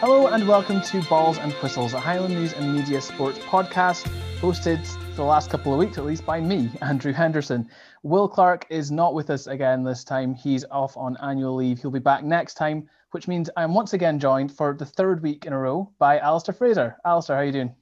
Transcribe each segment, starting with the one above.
Hello and welcome to Balls and Whistles, a Highland News and Media Sports podcast hosted for the last couple of weeks, at least by me, Andrew Henderson. Will Clark is not with us again this time. He's off on annual leave. He'll be back next time, which means I'm once again joined for the third week in a row by Alistair Fraser. Alistair, how are you doing?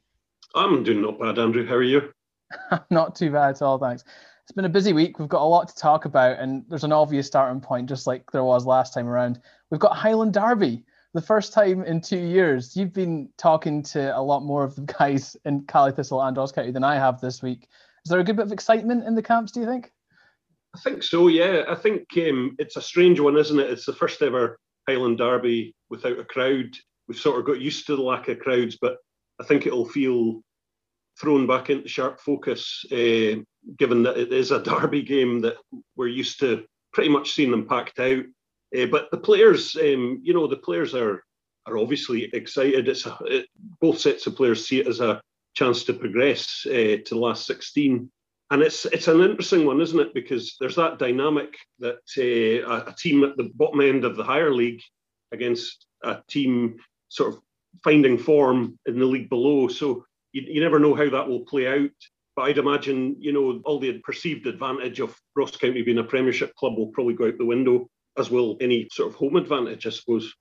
I'm doing not bad, Andrew. How are you? not too bad at all, thanks. It's been a busy week. We've got a lot to talk about, and there's an obvious starting point, just like there was last time around. We've got Highland Derby the first time in two years. You've been talking to a lot more of the guys in Caley Thistle and Ross County than I have this week. Is there a good bit of excitement in the camps, do you think? I think so, yeah. I think um, it's a strange one, isn't it? It's the first ever Highland Derby without a crowd. We've sort of got used to the lack of crowds, but I think it'll feel thrown back into sharp focus, uh, given that it is a derby game that we're used to pretty much seeing them packed out. Uh, but the players, um, you know, the players are are obviously excited. It's a, it, both sets of players see it as a chance to progress uh, to the last 16. And it's it's an interesting one, isn't it? Because there's that dynamic that uh, a, team at the bottom end of the higher league against a team sort of finding form in the league below. So you, you never know how that will play out. But I'd imagine, you know, all the perceived advantage of Ross County being a Premiership club will probably go out the window as will any sort of home advantage, I suppose.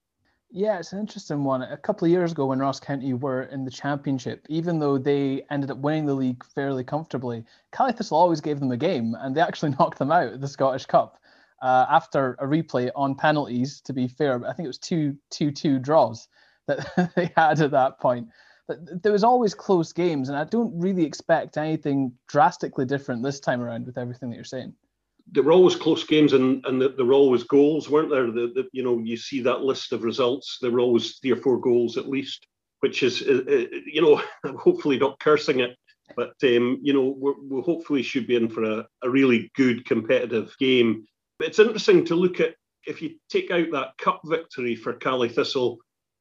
Yeah, it's an interesting one. A couple of years ago, when Ross County were in the championship, even though they ended up winning the league fairly comfortably, Caley Thistle always gave them a game, and they actually knocked them out of the Scottish Cup uh, after a replay on penalties. To be fair, I think it was two two two draws that they had at that point. But there was always close games, and I don't really expect anything drastically different this time around with everything that you're saying there were always close games and, and there were always goals, weren't there? The, the, you know, you see that list of results, there were always three or four goals at least, which is, uh, uh you know, hopefully not cursing it, but, um, you know, we hopefully should be in for a, a really good competitive game. But it's interesting to look at if you take out that cup victory for Caley Thistle,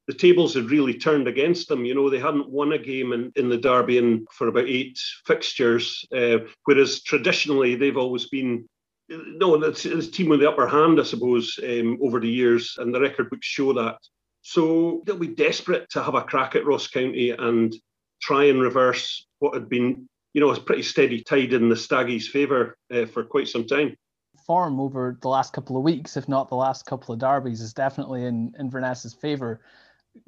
the tables had really turned against them. You know, they hadn't won a game in, in the Derby in, for about eight fixtures, uh, whereas traditionally they've always been no, it's, it's team with the upper hand, I suppose, um, over the years, and the record books show that. So they'll be desperate to have a crack at Ross County and try and reverse what had been, you know, a pretty steady tide in the Staggies' favour uh, for quite some time. Form over the last couple of weeks, if not the last couple of derbies, is definitely in Inverness's favour.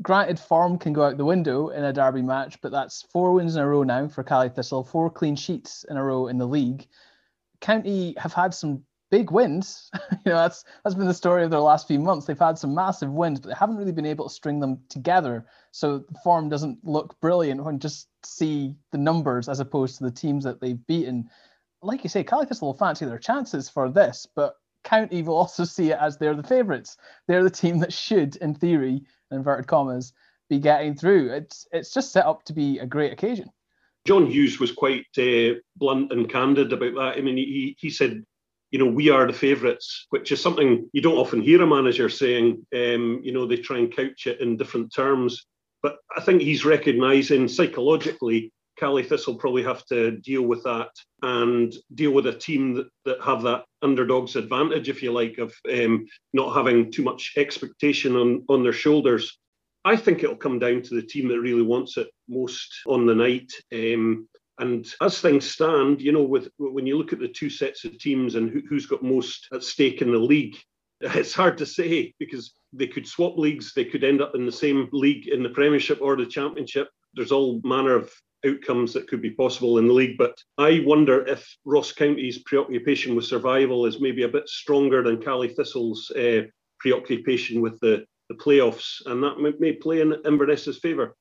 Granted, form can go out the window in a derby match, but that's four wins in a row now for Caley Thistle, four clean sheets in a row in the league. County have had some big wins. you know, that's that's been the story of their last few months. They've had some massive wins, but they haven't really been able to string them together. So the form doesn't look brilliant when just see the numbers as opposed to the teams that they've beaten. Like you say, Thistle will fancy their chances for this, but County will also see it as they're the favourites. They're the team that should, in theory, inverted commas, be getting through. It's it's just set up to be a great occasion. John Hughes was quite uh, blunt and candid about that. I mean, he, he said, you know, we are the favourites, which is something you don't often hear a manager saying. Um, you know, they try and couch it in different terms. But I think he's recognising psychologically Caley Thistle probably have to deal with that and deal with a team that, that have that underdog's advantage, if you like, of um, not having too much expectation on, on their shoulders. I think it'll come down to the team that really wants it most on the night. Um, and as things stand, you know, with when you look at the two sets of teams and who, who's got most at stake in the league, it's hard to say because they could swap leagues. They could end up in the same league in the Premiership or the Championship. There's all manner of outcomes that could be possible in the league. But I wonder if Ross County's preoccupation with survival is maybe a bit stronger than Caley Thistle's uh, preoccupation with the the playoffs, and that may, play in Inverness's favour.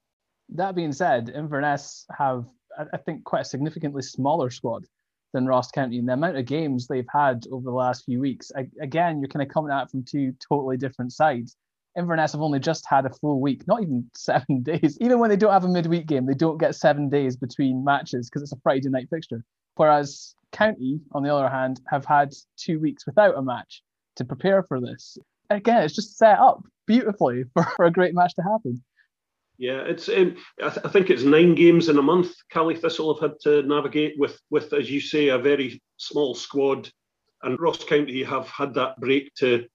That being said, Inverness have, I think, quite a significantly smaller squad than Ross County, and the amount of games they've had over the last few weeks. I, again, you're kind of coming at it from two totally different sides. Inverness have only just had a full week, not even seven days. Even when they don't have a midweek game, they don't get seven days between matches because it's a Friday night fixture. Whereas County, on the other hand, have had two weeks without a match to prepare for this. Again, it's just set up beautifully for, a great match to happen. Yeah, it's. Um, I, th- I, think it's nine games in a month. Caley Thistle have had to navigate with, with as you say, a very small squad, and Ross County have had that break to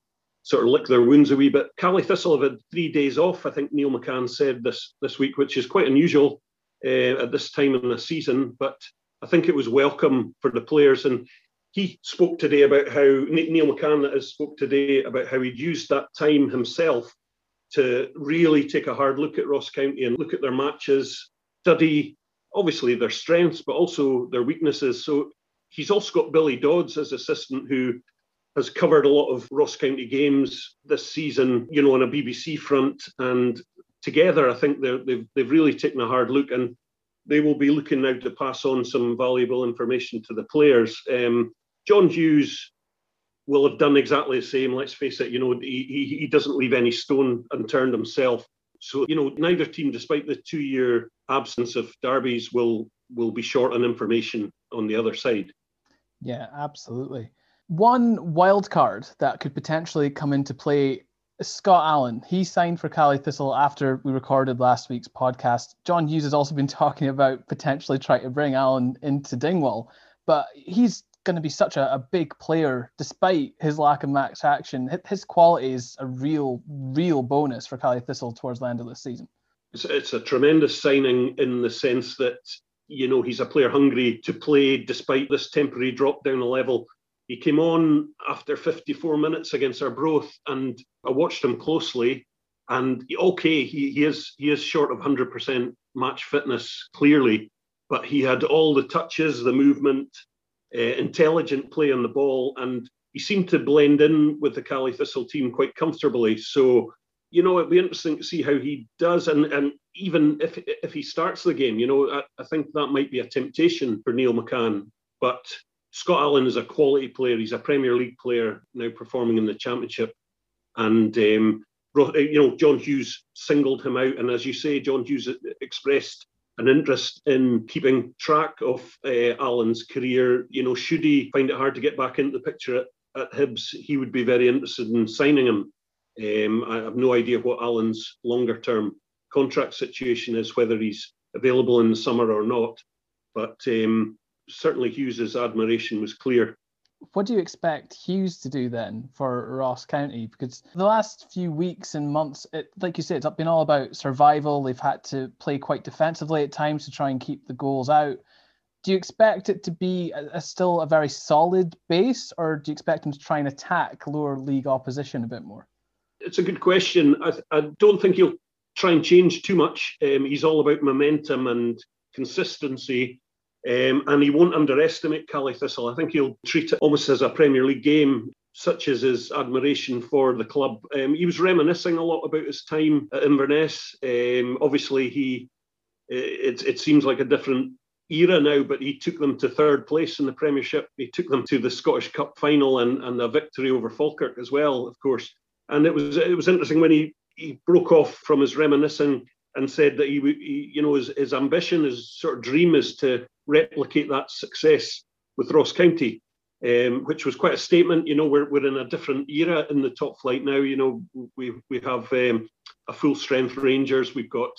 sort of lick their wounds a wee bit. Caley Thistle have had three days off. I think Neil McCann said this this week, which is quite unusual uh, at this time in the season. But I think it was welcome for the players. And he spoke today about how Neil McCann has spoke today about how he'd used that time himself to really take a hard look at Ross County and look at their matches, study obviously their strengths, but also their weaknesses. So he's also got Billy Dodds as assistant who has covered a lot of Ross County games this season, you know, on a BBC front. And together, I think they've, they've really taken a hard look and they will be looking now to pass on some valuable information to the players. Um, John Hughes will have done exactly the same. Let's face it, you know, he, he doesn't leave any stone unturned himself. So, you know, neither team, despite the two year absence of derbies, will will be short on information on the other side. Yeah, absolutely. One wild card that could potentially come into play Scott Allan, he signed for Caley Thistle after we recorded last week's podcast. John Hughes has also been talking about potentially trying to bring Allan into Dingwall, but he's going to be such a, a, big player despite his lack of max action. His quality is a real, real bonus for Caley Thistle towards the end of the season. It's, it's a tremendous signing in the sense that, you know, he's a player hungry to play despite this temporary drop down a level he came on after 54 minutes against Arbroath, and I watched him closely. And okay, he, he is he is short of 100% match fitness, clearly, but he had all the touches, the movement, uh, intelligent play on the ball, and he seemed to blend in with the Caley Thistle team quite comfortably. So, you know, it'd be interesting to see how he does, and and even if if he starts the game, you know, I, I think that might be a temptation for Neil McCann. But Scott Allan is a quality player. He's a Premier League player now performing in the Championship. And, um, you know, John Hughes singled him out. And as you say, John Hughes expressed an interest in keeping track of uh, Allan's career. You know, should he find it hard to get back into the picture at, at Hibs, he would be very interested in signing him. Um, I have no idea what Allan's longer term contract situation is, whether he's available in the summer or not. But um, certainly Hughes's admiration was clear. What do you expect Hughes to do then for Ross County? Because the last few weeks and months, it, like you said, it's been all about survival. They've had to play quite defensively at times to try and keep the goals out. Do you expect it to be a, a still a very solid base, or do you expect him to try and attack lower league opposition a bit more? It's a good question. I, I don't think he'll try and change too much. Um, he's all about momentum and consistency. Um, and he won't underestimate Caley Thistle. I think he'll treat it almost as a Premier League game, such as his admiration for the club. Um, he was reminiscing a lot about his time at Inverness. Um, obviously, he it, it seems like a different era now, but he took them to third place in the Premiership. He took them to the Scottish Cup final and, and a victory over Falkirk as well, of course. And it was it was interesting when he, he broke off from his reminiscing and said that he, he you know his, his ambition, his sort of dream is to replicate that success with Ross County, um, which was quite a statement. You know, we're, we're in a different era in the top flight now. You know, we, we have um, a full strength Rangers, we've got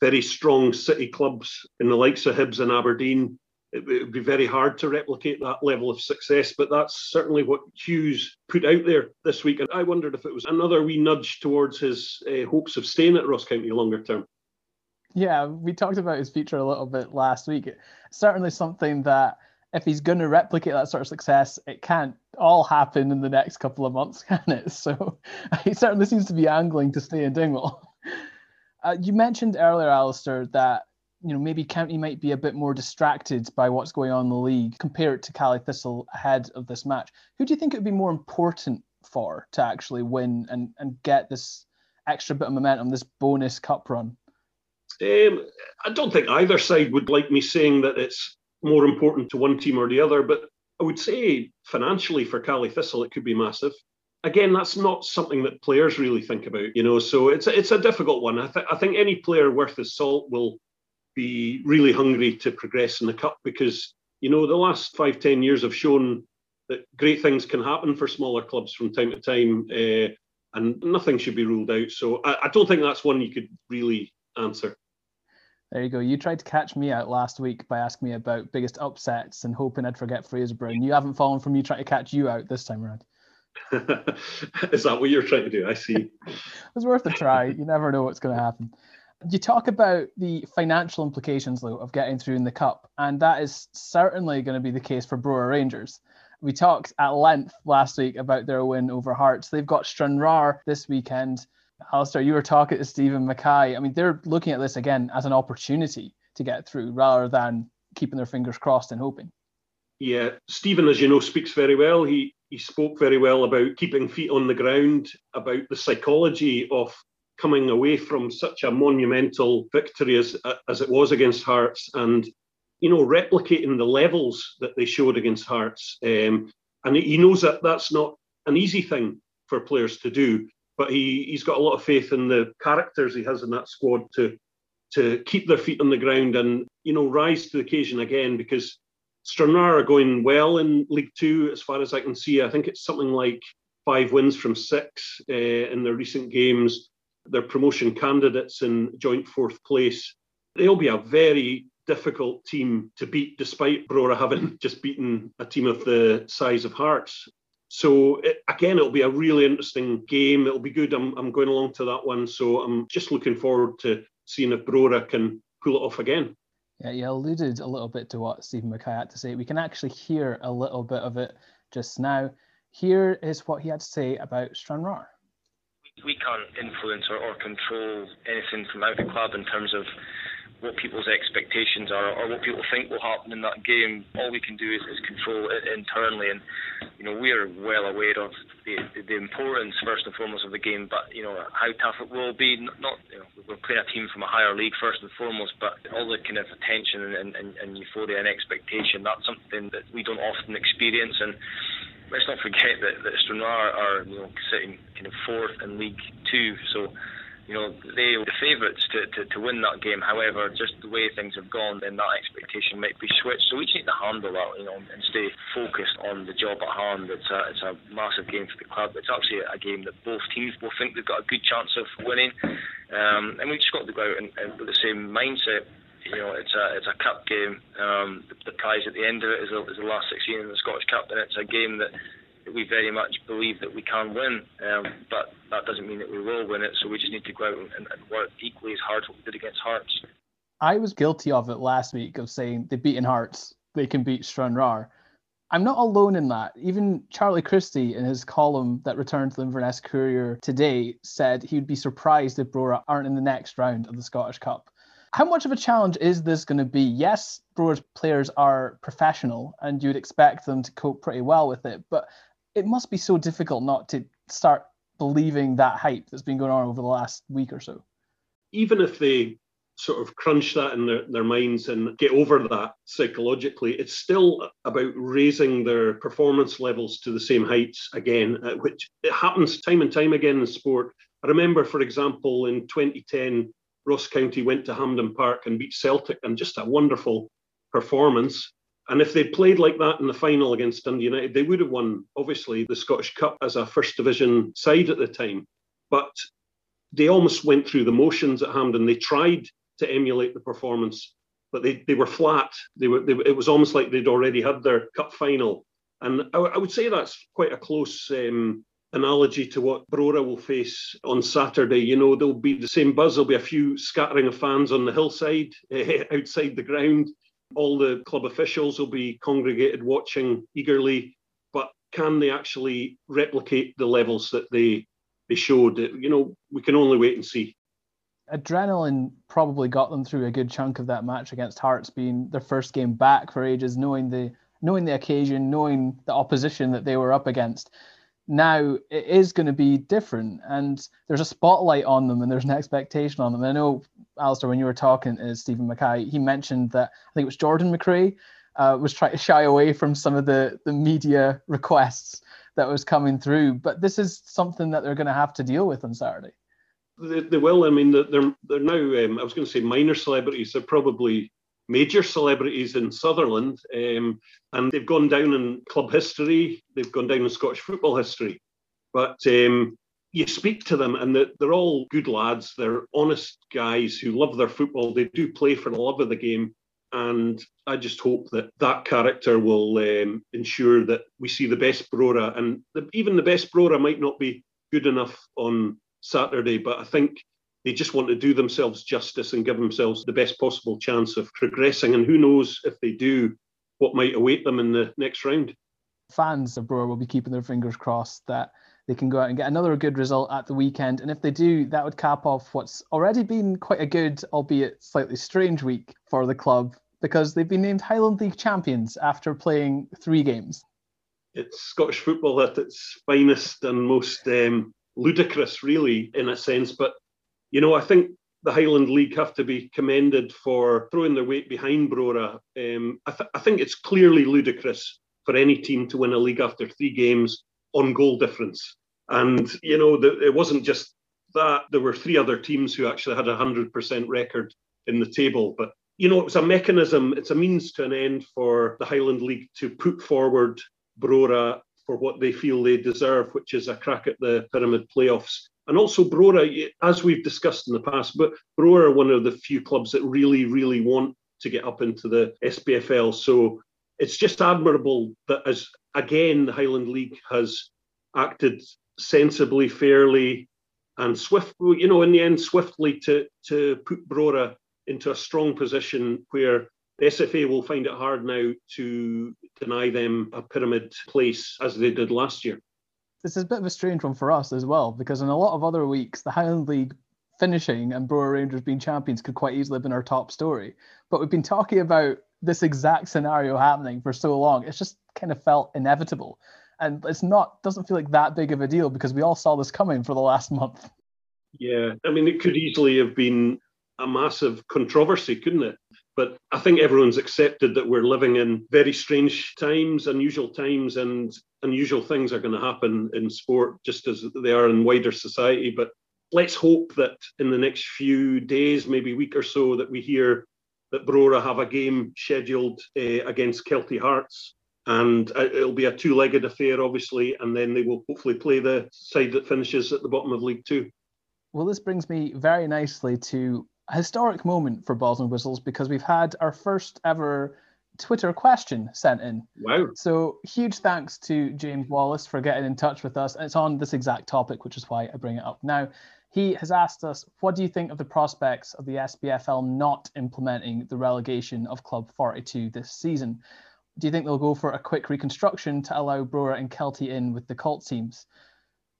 very strong city clubs in the likes of Hibs and Aberdeen. It, would be very hard to replicate that level of success, but that's certainly what Hughes put out there this week. And I wondered if it was another wee nudge towards his uh, hopes of staying at Ross County longer term. Yeah, we talked about his future a little bit last week. certainly something that if he's going to replicate that sort of success, it can't all happen in the next couple of months, can it? So he certainly seems to be angling to stay in Dingwall. Uh, you mentioned earlier, Alistair, that you know maybe County might be a bit more distracted by what's going on in the league compared to Caley Thistle ahead of this match. Who do you think it would be more important for to actually win and, and get this extra bit of momentum, this bonus cup run? Um, I don't think either side would like me saying that it's more important to one team or the other, but I would say financially for Caley Thistle, it could be massive. Again, that's not something that players really think about, you know. So it's a, it's a difficult one. I, th- I think any player worth his salt will be really hungry to progress in the cup because you know the last five ten years have shown that great things can happen for smaller clubs from time to time, uh, and nothing should be ruled out. So I, I don't think that's one you could really answer. There you go. You tried to catch me out last week by asking me about biggest upsets and hoping I'd forget Fraserburgh. And you haven't fallen from me trying to catch you out this time around. Is that what you're trying to do? I see. it's worth a try. You never know what's going to happen. You talk about the financial implications, though, of getting through in the cup, and that is certainly going to be the case for Brora Rangers. We talked at length last week about their win over Hearts. They've got Stranraer this weekend. Alistair, you were talking to Stephen Mackay. I mean, they're looking at this again as an opportunity to get through rather than keeping their fingers crossed and hoping. Yeah, Stephen, as you know, speaks very well. He he spoke very well about keeping feet on the ground, about the psychology of coming away from such a monumental victory as as it was against Hearts, and you know replicating the levels that they showed against Hearts. Um, and he knows that that's not an easy thing for players to do, but he he's got a lot of faith in the characters he has in that squad to to keep their feet on the ground and you know rise to the occasion again because Stranraer are going well in League Two as far as I can see. I think it's something like five wins from six uh, in their recent games. They're promotion candidates in joint fourth place. They'll be a very difficult team to beat, despite Brora having just beaten a team of the size of Hearts. So it, again, it'll be a really interesting game. It'll be good. I'm, I'm going along to that one, so I'm just looking forward to seeing if Brora can pull it off again. Yeah, you alluded a little bit to what Stephen Mackay had to say. We can actually hear a little bit of it just now. Here is what he had to say about Stranraer. We can't influence or, or control anything from out the club in terms of what people's expectations are or what people think will happen in that game. All we can do is, is control it internally, and you know we are well aware of the, the, the importance first and foremost of the game, but you know how tough it will be. Not, not you know, we're playing a team from a higher league first and foremost, but all the kind of attention and, and, and euphoria and expectation that's something that we don't often experience and let's not forget that, that Stranraer are you know sitting kind of fourth in League Two, so you know, they were the favourites to, to, to win that game. However, just the way things have gone, then that expectation might be switched. So we just need to handle that, you know, and stay focused on the job at hand. It's a, it's a massive game for the club. It's actually a game that both teams both think they've got a good chance of winning. Um, and we just got to go out and, and with the same mindset you know, it's a it's a cup game. Um, the, the prize at the end of it is, a, is the last 16 in the Scottish Cup, and it's a game that we very much believe that we can win, um, but that doesn't mean that we will win it. So we just need to go out and, and work equally as hard as we did against Hearts. I was guilty of it last week of saying they've beaten Hearts, they can beat Stranraer. I'm not alone in that. Even Charlie Christie, in his column that returned to the Inverness Courier today, said he would be surprised if Brora aren't in the next round of the Scottish Cup. How much of a challenge is this going to be? Yes, Brora's players are professional and you'd expect them to cope pretty well with it, but it must be so difficult not to start believing that hype that's been going on over the last week or so. Even if they sort of crunch that in their, their minds and get over that psychologically, it's still about raising their performance levels to the same heights again, uh, which it happens time and time again in sport. I remember, for example, in 2010, Ross County went to Hampden Park and beat Celtic, and just a wonderful performance. And if they'd played like that in the final against Dundee United, they would have won, obviously, the Scottish Cup as a first division side at the time. But they almost went through the motions at Hampden. They tried to emulate the performance, but they, they were flat. They were, they, it was almost like they'd already had their cup final. And I, I would say that's quite a close um, analogy to what Brora will face on Saturday. You know, there'll be the same buzz. There'll be a few scattering of fans on the hillside outside the ground all the club officials will be congregated watching eagerly, but can they actually replicate the levels that they they showed? You know, we can only wait and see. Adrenaline probably got them through a good chunk of that match against Hearts, being their first game back for ages, knowing the knowing the occasion, knowing the opposition that they were up against now it is going to be different and there's a spotlight on them and there's an expectation on them. I know, Alistair, when you were talking to Stephen Mackay, he mentioned that I think it was Jordan McRae uh, was trying to shy away from some of the, the media requests that was coming through. But this is something that they're going to have to deal with on Saturday. They, they will. I mean, they're, they're now, um, I was going to say minor celebrities. They're probably major celebrities in Sutherland, um, and they've gone down in club history. They've gone down in Scottish football history. But um, you speak to them, and they're all good lads. They're honest guys who love their football. They do play for the love of the game, And I just hope that that character will um, ensure that we see the best Brora. And the, even the best Brora might not be good enough on Saturday, but I think they just want to do themselves justice and give themselves the best possible chance of progressing. And who knows if they do, what might await them in the next round. Fans of Brora will be keeping their fingers crossed that they can go out and get another good result at the weekend. And if they do, that would cap off what's already been quite a good, albeit slightly strange week for the club because they've been named Highland League champions after playing three games. It's Scottish football at its finest and most um, ludicrous, really, in a sense. But, you know, I think the Highland League have to be commended for throwing their weight behind Brora. Um, I, th- I think it's clearly ludicrous for any team to win a league after three games on goal difference. And, you know, the, it wasn't just that. There were three other teams who actually had a 100% record in the table. But, you know, it was a mechanism, it's a means to an end for the Highland League to put forward Brora for what they feel they deserve, which is a crack at the pyramid playoffs. And also Brora, as we've discussed in the past, but Brora are one of the few clubs that really, really want to get up into the SPFL. So it's just admirable that as again the Highland League has acted sensibly, fairly, and swift. You know, in the end, swiftly to to put Brora into a strong position where the SFA will find it hard now to deny them a pyramid place as they did last year. This is a bit of a strange one for us as well, because in a lot of other weeks, the Highland League finishing and Brora Rangers being champions could quite easily have been our top story. But we've been talking about this exact scenario happening for so long. It's just kind of felt inevitable. And it's not doesn't feel like that big of a deal because we all saw this coming for the last month. Yeah. I mean it could easily have been a massive controversy, couldn't it? But I think everyone's accepted that we're living in very strange times, unusual times, and unusual things are going to happen in sport just as they are in wider society. But let's hope that in the next few days, maybe week or so, that we hear that Brora have a game scheduled uh, against Kelty Hearts. And uh, it'll be a two legged affair, obviously, and then they will hopefully play the side that finishes at the bottom of League Two. Well, this brings me very nicely to historic moment for Balls and Whistles because we've had our first ever Twitter question sent in. Wow. So huge thanks to James Wallace for getting in touch with us. It's on this exact topic, which is why I bring it up now. He has asked us, what do you think of the prospects of the SPFL not implementing the relegation of Club 42 this season? Do you think they'll go for a quick reconstruction to allow Brora and Kelty in with the Colt teams?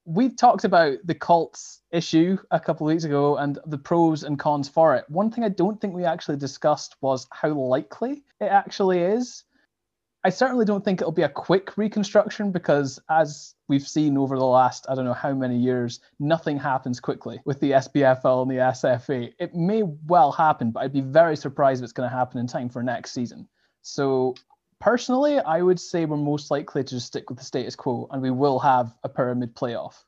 We've talked about the Colts issue a couple of weeks ago and the pros and cons for it. One thing I don't think we actually discussed was how likely it actually is. I certainly don't think it'll be a quick reconstruction because, as we've seen over the last, I don't know how many years, nothing happens quickly with the SPFL and the SFA. It may well happen, but I'd be very surprised if it's going to happen in time for next season. So, personally, I would say we're most likely to just stick with the status quo and we will have a pyramid playoff.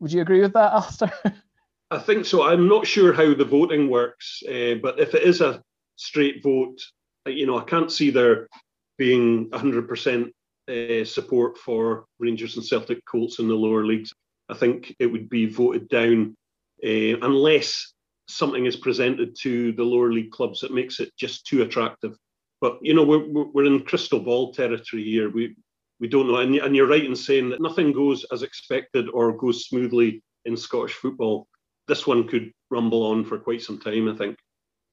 Would you agree with that, Alistair? I think so. I'm not sure how the voting works, uh, but if it is a straight vote, you know, I can't see there being 100% uh, support for Rangers and Celtic Colts in the lower leagues. I think it would be voted down uh, unless something is presented to the lower league clubs that makes it just too attractive. But you know, we're we're in crystal ball territory here. We we don't know, and, and you're right in saying that nothing goes as expected or goes smoothly in Scottish football. This one could rumble on for quite some time, I think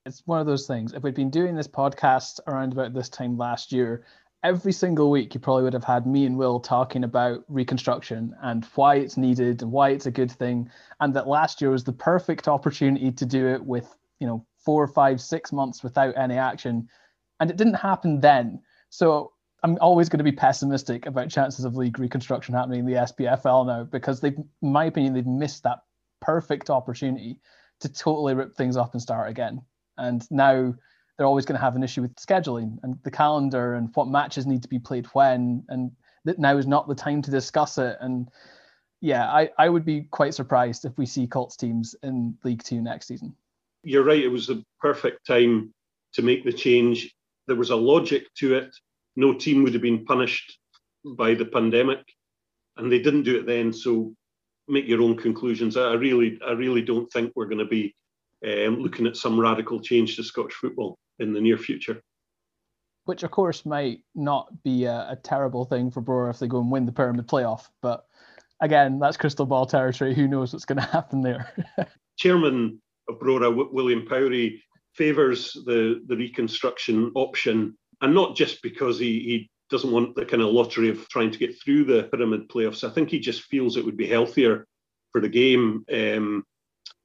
it's one of those things. If we'd been doing this podcast around about this time last year, every single week you probably would have had me and Will talking about reconstruction and why it's needed and why it's a good thing, and that last year was the perfect opportunity to do it with you know four, five, six months without any action, and it didn't happen then. So I'm always going to be pessimistic about chances of league reconstruction happening in the SPFL now because they've, in my opinion, they've missed that perfect opportunity to totally rip things up and start again. And now they're always going to have an issue with scheduling and the calendar and what matches need to be played when. And that now is not the time to discuss it. And yeah, I, I would be quite surprised if we see Colts teams in League Two next season. You're right. It was the perfect time to make the change. There was a logic to it. No team would have been punished by the pandemic, and they didn't do it then. So make your own conclusions. I really, I really don't think we're going to be um, looking at some radical change to Scottish football in the near future. which of course might not be a, a terrible thing for Brora if they go and win the pyramid playoff. But again, that's crystal ball territory. Who knows what's going to happen there? Chairman of Brora, William Powrie, favours the, the reconstruction option, and not just because he, he doesn't want the kind of lottery of trying to get through the pyramid playoffs. I think he just feels it would be healthier for the game. Um,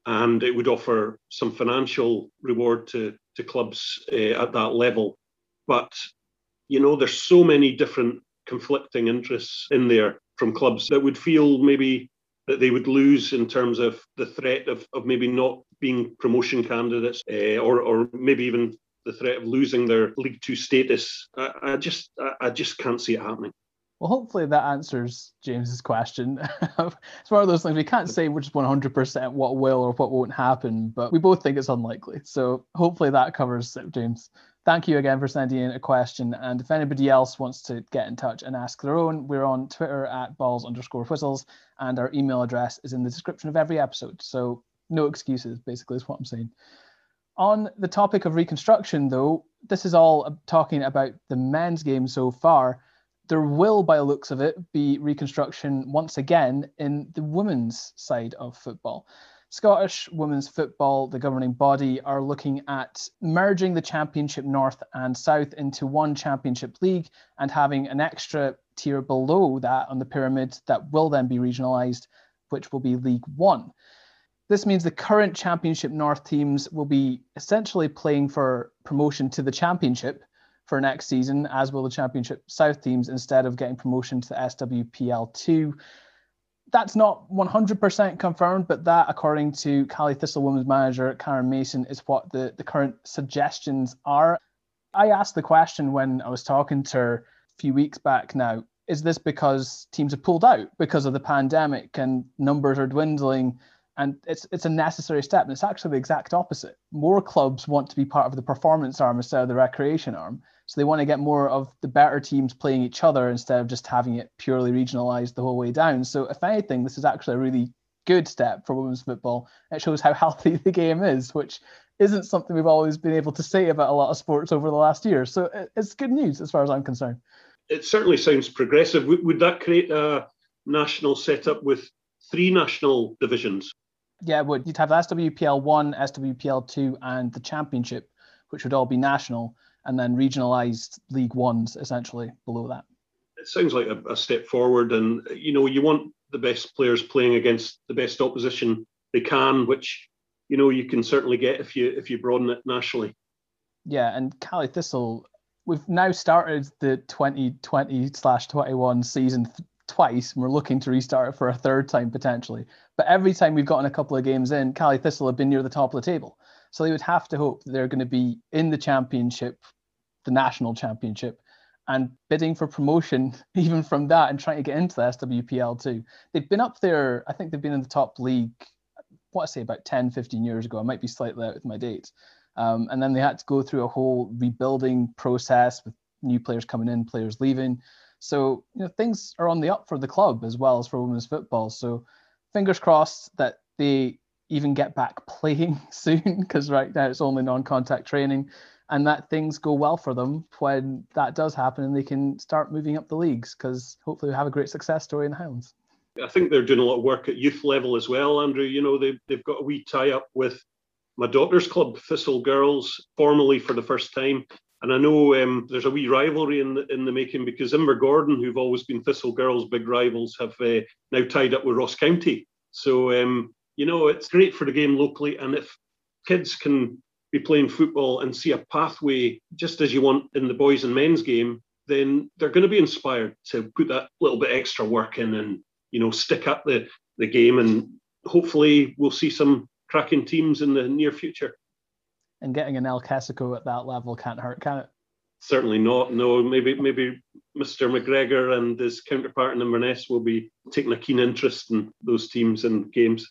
and it would offer some financial reward to, to clubs uh, at that level. But, you know, there's so many different conflicting interests in there from clubs that would feel maybe that they would lose in terms of the threat of, of maybe not being promotion candidates uh, or, or maybe even the threat of losing their League Two status. I, I just I, I just can't see it happening. Well, hopefully that answers James's question. it's one of those things we can't say which is 100% what will or what won't happen, but we both think it's unlikely. So hopefully that covers it, James. Thank you again for sending in a question. And if anybody else wants to get in touch and ask their own, we're on Twitter at balls underscore whistles, and our email address is in the description of every episode. So no excuses, basically, is what I'm saying. On the topic of reconstruction, though, this is all talking about the men's game so far. There will, by the looks of it, be reconstruction once again in the women's side of football. Scottish Women's Football, the governing body, are looking at merging the Championship North and South into one Championship League and having an extra tier below that on the pyramid that will then be regionalised, which will be League One. This means the current Championship North teams will be essentially playing for promotion to the Championship for next season, as will the Championship South teams, instead of getting promotion to the SWPL 2. That's not 100% confirmed, but that, according to Caley Thistle Women's manager Karen Mason, is what the, the current suggestions are. I asked the question when I was talking to her a few weeks back now is this because teams have pulled out because of the pandemic and numbers are dwindling? And it's it's a necessary step and it's actually the exact opposite. More clubs want to be part of the performance arm instead of the recreation arm. So they want to get more of the better teams playing each other instead of just having it purely regionalized the whole way down. So if anything this is actually a really good step for women's football. It shows how healthy the game is which isn't something we've always been able to say about a lot of sports over the last year. So it's good news as far as i'm concerned. It certainly sounds progressive. Would, would that create a national setup with three national divisions yeah, would you'd have SWPL one, SWPL two, and the championship, which would all be national, and then regionalized League Ones essentially below that. It sounds like a, a step forward, and you know you want the best players playing against the best opposition they can, which you know you can certainly get if you if you broaden it nationally. Yeah, and Caley Thistle, we've now started the 2020 slash 21 season twice and we're looking to restart it for a third time potentially. But every time we've gotten a couple of games in, Caley Thistle have been near the top of the table. So they would have to hope that they're going to be in the championship, the national championship, and bidding for promotion even from that and trying to get into the SWPL 2. They've been up there, I think they've been in the top league, what I say about 10, 15 years ago. I might be slightly out with my dates. Um, and then they had to go through a whole rebuilding process with new players coming in, players leaving. So you know things are on the up for the club as well as for women's football. So fingers crossed that they even get back playing soon because right now it's only non-contact training and that things go well for them when that does happen and they can start moving up the leagues because hopefully we have a great success story in the Highlands. I think they're doing a lot of work at youth level as well, Andrew. You know, they've, they've got a wee tie up with my daughter's club, Thistle Girls, formally for the first time. And I know um, there's a wee rivalry in the, in the making because Invergordon, who've always been Thistle Girls' big rivals, have uh, now tied up with Ross County. So, um, you know, it's great for the game locally. And if kids can be playing football and see a pathway just as you want in the boys and men's game, then they're going to be inspired to put that little bit extra work in and, you know, stick up the, the game. And hopefully we'll see some cracking teams in the near future and getting an El Clasico at that level can't hurt, can it? Certainly not. No, maybe maybe Mr. McGregor and his counterpart in Inverness will be taking a keen interest in those teams and games.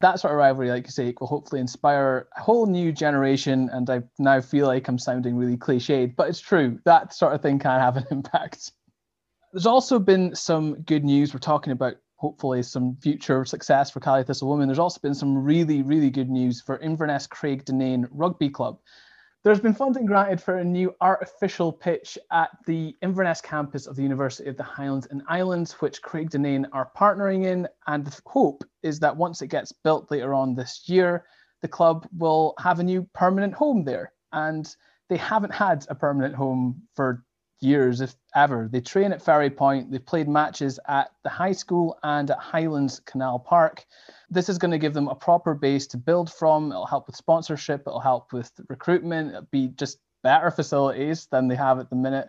That sort of rivalry, like you say, will hopefully inspire a whole new generation. And I now feel like I'm sounding really cliched, but it's true. That sort of thing can have an impact. There's also been some good news. We're talking about hopefully some future success for Caley Thistle Women. There's also been some really, really good news for Inverness Craig Craigdenane Rugby Club. There's been funding granted for a new artificial pitch at the Inverness campus of the University of the Highlands and Islands, which Craig Dunain are partnering in. And the hope is that once it gets built later on this year, the club will have a new permanent home there. And they haven't had a permanent home for years, if ever. They train at Ferry Point. They've played matches at the high school and at Highlands Canal Park. This is going to give them a proper base to build from. It'll help with sponsorship. It'll help with recruitment. It'll be just better facilities than they have at the minute.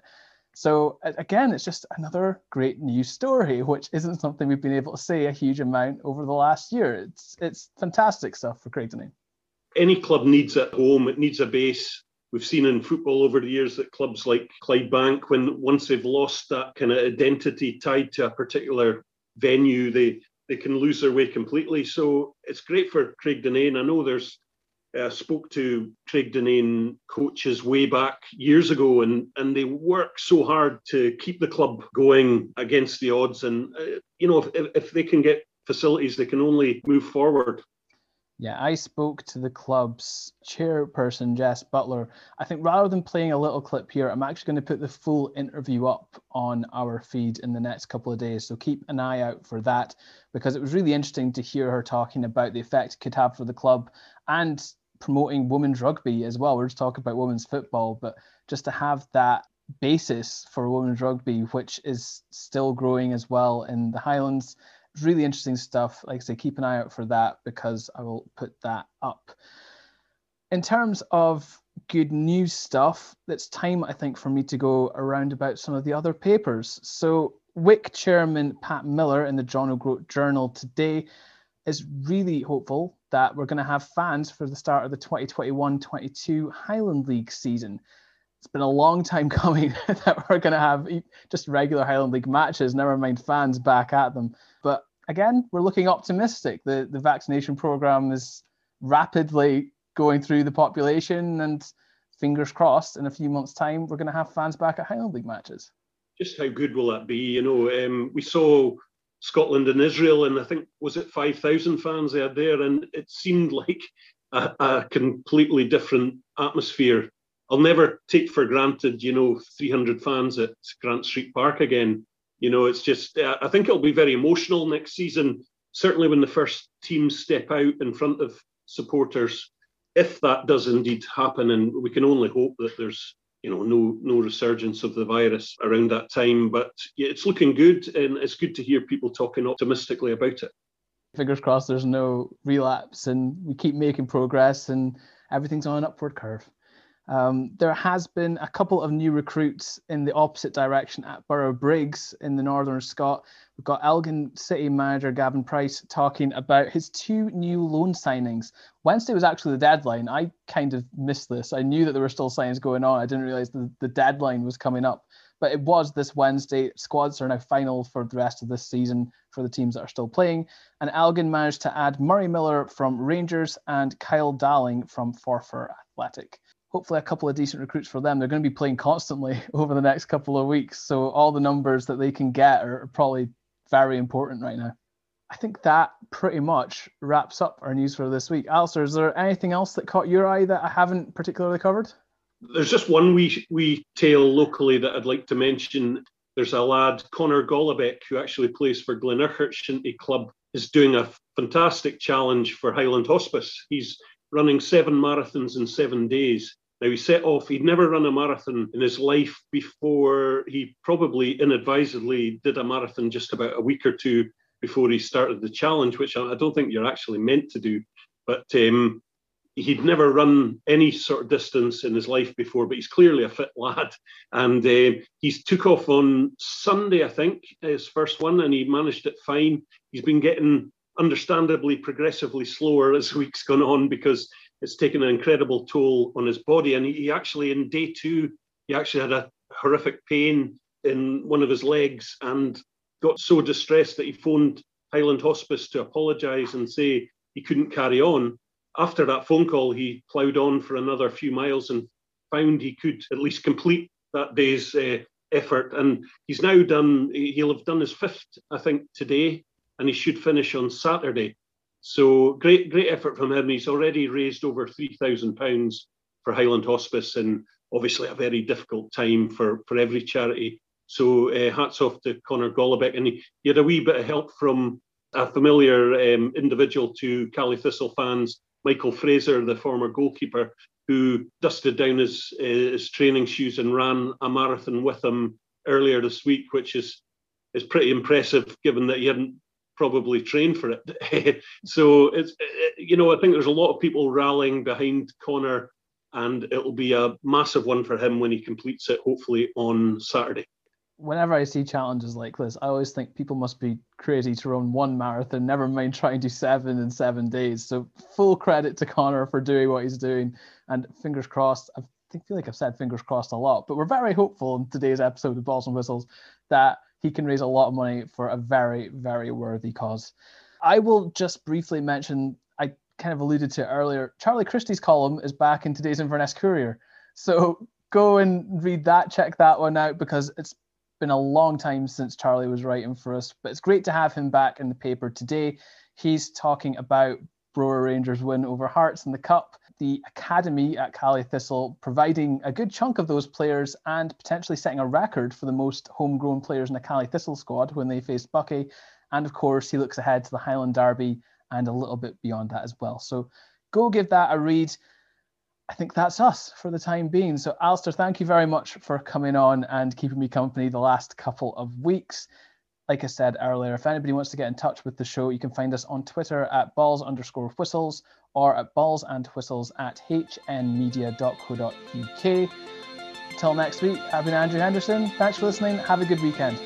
So again, it's just another great news story, which isn't something we've been able to say a huge amount over the last year. It's it's fantastic stuff for Craig Any club needs a home. It needs a base We've seen in football over the years that clubs like Clydebank, when once they've lost that kind of identity tied to a particular venue, they they can lose their way completely. So it's great for Craig Dunain. I know there's uh, spoke to Craig Dunain coaches way back years ago, and and they work so hard to keep the club going against the odds. And uh, you know, if, if they can get facilities, they can only move forward. Yeah, I spoke to the club's chairperson, Jess Butler. I think rather than playing a little clip here, I'm actually going to put the full interview up on our feed in the next couple of days. So keep an eye out for that because it was really interesting to hear her talking about the effect it could have for the club and promoting women's rugby as well. We're just talking about women's football, but just to have that basis for women's rugby, which is still growing as well in the Highlands really interesting stuff. Like I say, keep an eye out for that because I will put that up. In terms of good news stuff, it's time, I think, for me to go around about some of the other papers. So, Wick chairman Pat Miller in the John O'Groat Journal today is really hopeful that we're going to have fans for the start of the 2021 22 Highland League season. It's been a long time coming that we're going to have just regular Highland League matches, never mind fans back at them. But again, we're looking optimistic. The the vaccination program is rapidly going through the population, and fingers crossed, in a few months' time, we're going to have fans back at Highland League matches. Just how good will that be? You know, um, we saw Scotland and Israel, and I think was it five thousand fans they had there, and it seemed like a, a completely different atmosphere. I'll never take for granted, you know, 300 fans at Grant Street Park again. You know, it's just, uh, I think it'll be very emotional next season, certainly when the first teams step out in front of supporters, if that does indeed happen. And we can only hope that there's, you know, no no resurgence of the virus around that time. But yeah, it's looking good, and it's good to hear people talking optimistically about it. Fingers crossed, there's no relapse, and we keep making progress, and everything's on an upward curve. Um, there has been a couple of new recruits in the opposite direction at Borough-Briggs in the Northern Scot. We've got Elgin City manager Gavin Price talking about his two new loan signings. Wednesday was actually the deadline. I kind of missed this. I knew that there were still signings going on. I didn't realize the, the deadline was coming up. But it was this Wednesday. Squads are now final for the rest of this season for the teams that are still playing. And Elgin managed to add Murray Miller from Rangers and Kyle Darling from Forfar Athletic hopefully a couple of decent recruits for them. They're going to be playing constantly over the next couple of weeks. So all the numbers that they can get are probably very important right now. I think that pretty much wraps up our news for this week. Alistair, is there anything else that caught your eye that I haven't particularly covered? There's just one wee, wee tale locally that I'd like to mention. There's a lad, Connor Golobeck, who actually plays for Glenurquhart Shinty Club, is doing a fantastic challenge for Highland Hospice. He's running seven marathons in seven days. Now he set off, he'd never run a marathon in his life before. He probably inadvisedly did a marathon just about a week or two before he started the challenge, which I don't think you're actually meant to do. But um, he'd never run any sort of distance in his life before, but he's clearly a fit lad. And uh, he's took off on Sunday, I think, his first one, and he managed it fine. He's been getting understandably progressively slower as weeks gone on because it's taken an incredible toll on his body. And he, actually, in day two, he actually had a horrific pain in one of his legs and got so distressed that he phoned Highland Hospice to apologise and say he couldn't carry on. After that phone call, he ploughed on for another few miles and found he could at least complete that day's uh, effort. And he's now done, he'll have done his fifth, I think, today and he should finish on Saturday. So great, great effort from him. He's already raised over three thousand pounds for Highland Hospice and obviously a very difficult time for, for every charity. So uh, hats off to Connor Golobic. And he, he, had a wee bit of help from a familiar um, individual to Caley Thistle fans, Michael Fraser, the former goalkeeper, who dusted down his, his training shoes and ran a marathon with him earlier this week, which is is pretty impressive given that he hadn't probably trained for it. so it's eh, you know I think there's a lot of people rallying behind Connor, and it'll be a massive one for him when he completes it, hopefully on Saturday. Whenever I see challenges like this, I always think people must be crazy to run one marathon, never mind trying to do seven in seven days. So full credit to Connor for doing what he's doing, and fingers crossed. I feel like I've said fingers crossed a lot, but we're very hopeful in today's episode of Balls and Whistles that he can raise a lot of money for a very, very worthy cause. I will just briefly mention, I kind of alluded to earlier, Charlie Christie's column is back in today's Inverness Courier. So go and read that, check that one out because it's been a long time since Charlie was writing for us, but it's great to have him back in the paper today. He's talking about Brora Rangers win over Hearts in the Cup the academy at Caley Thistle, providing a good chunk of those players and potentially setting a record for the most homegrown players in the Caley Thistle squad when they face Buckie. And of course, he looks ahead to the Highland Derby and a little bit beyond that as well. So go give that a read. I think that's us for the time being. So, Alistair, thank you very much for coming on and keeping me company the last couple of weeks. Like I said earlier, if anybody wants to get in touch with the show, you can find us on Twitter at balls underscore whistles or at balls and whistles at hnmedia.co.uk. Till next week, I've been Andrew Henderson. Thanks for listening. Have a good weekend.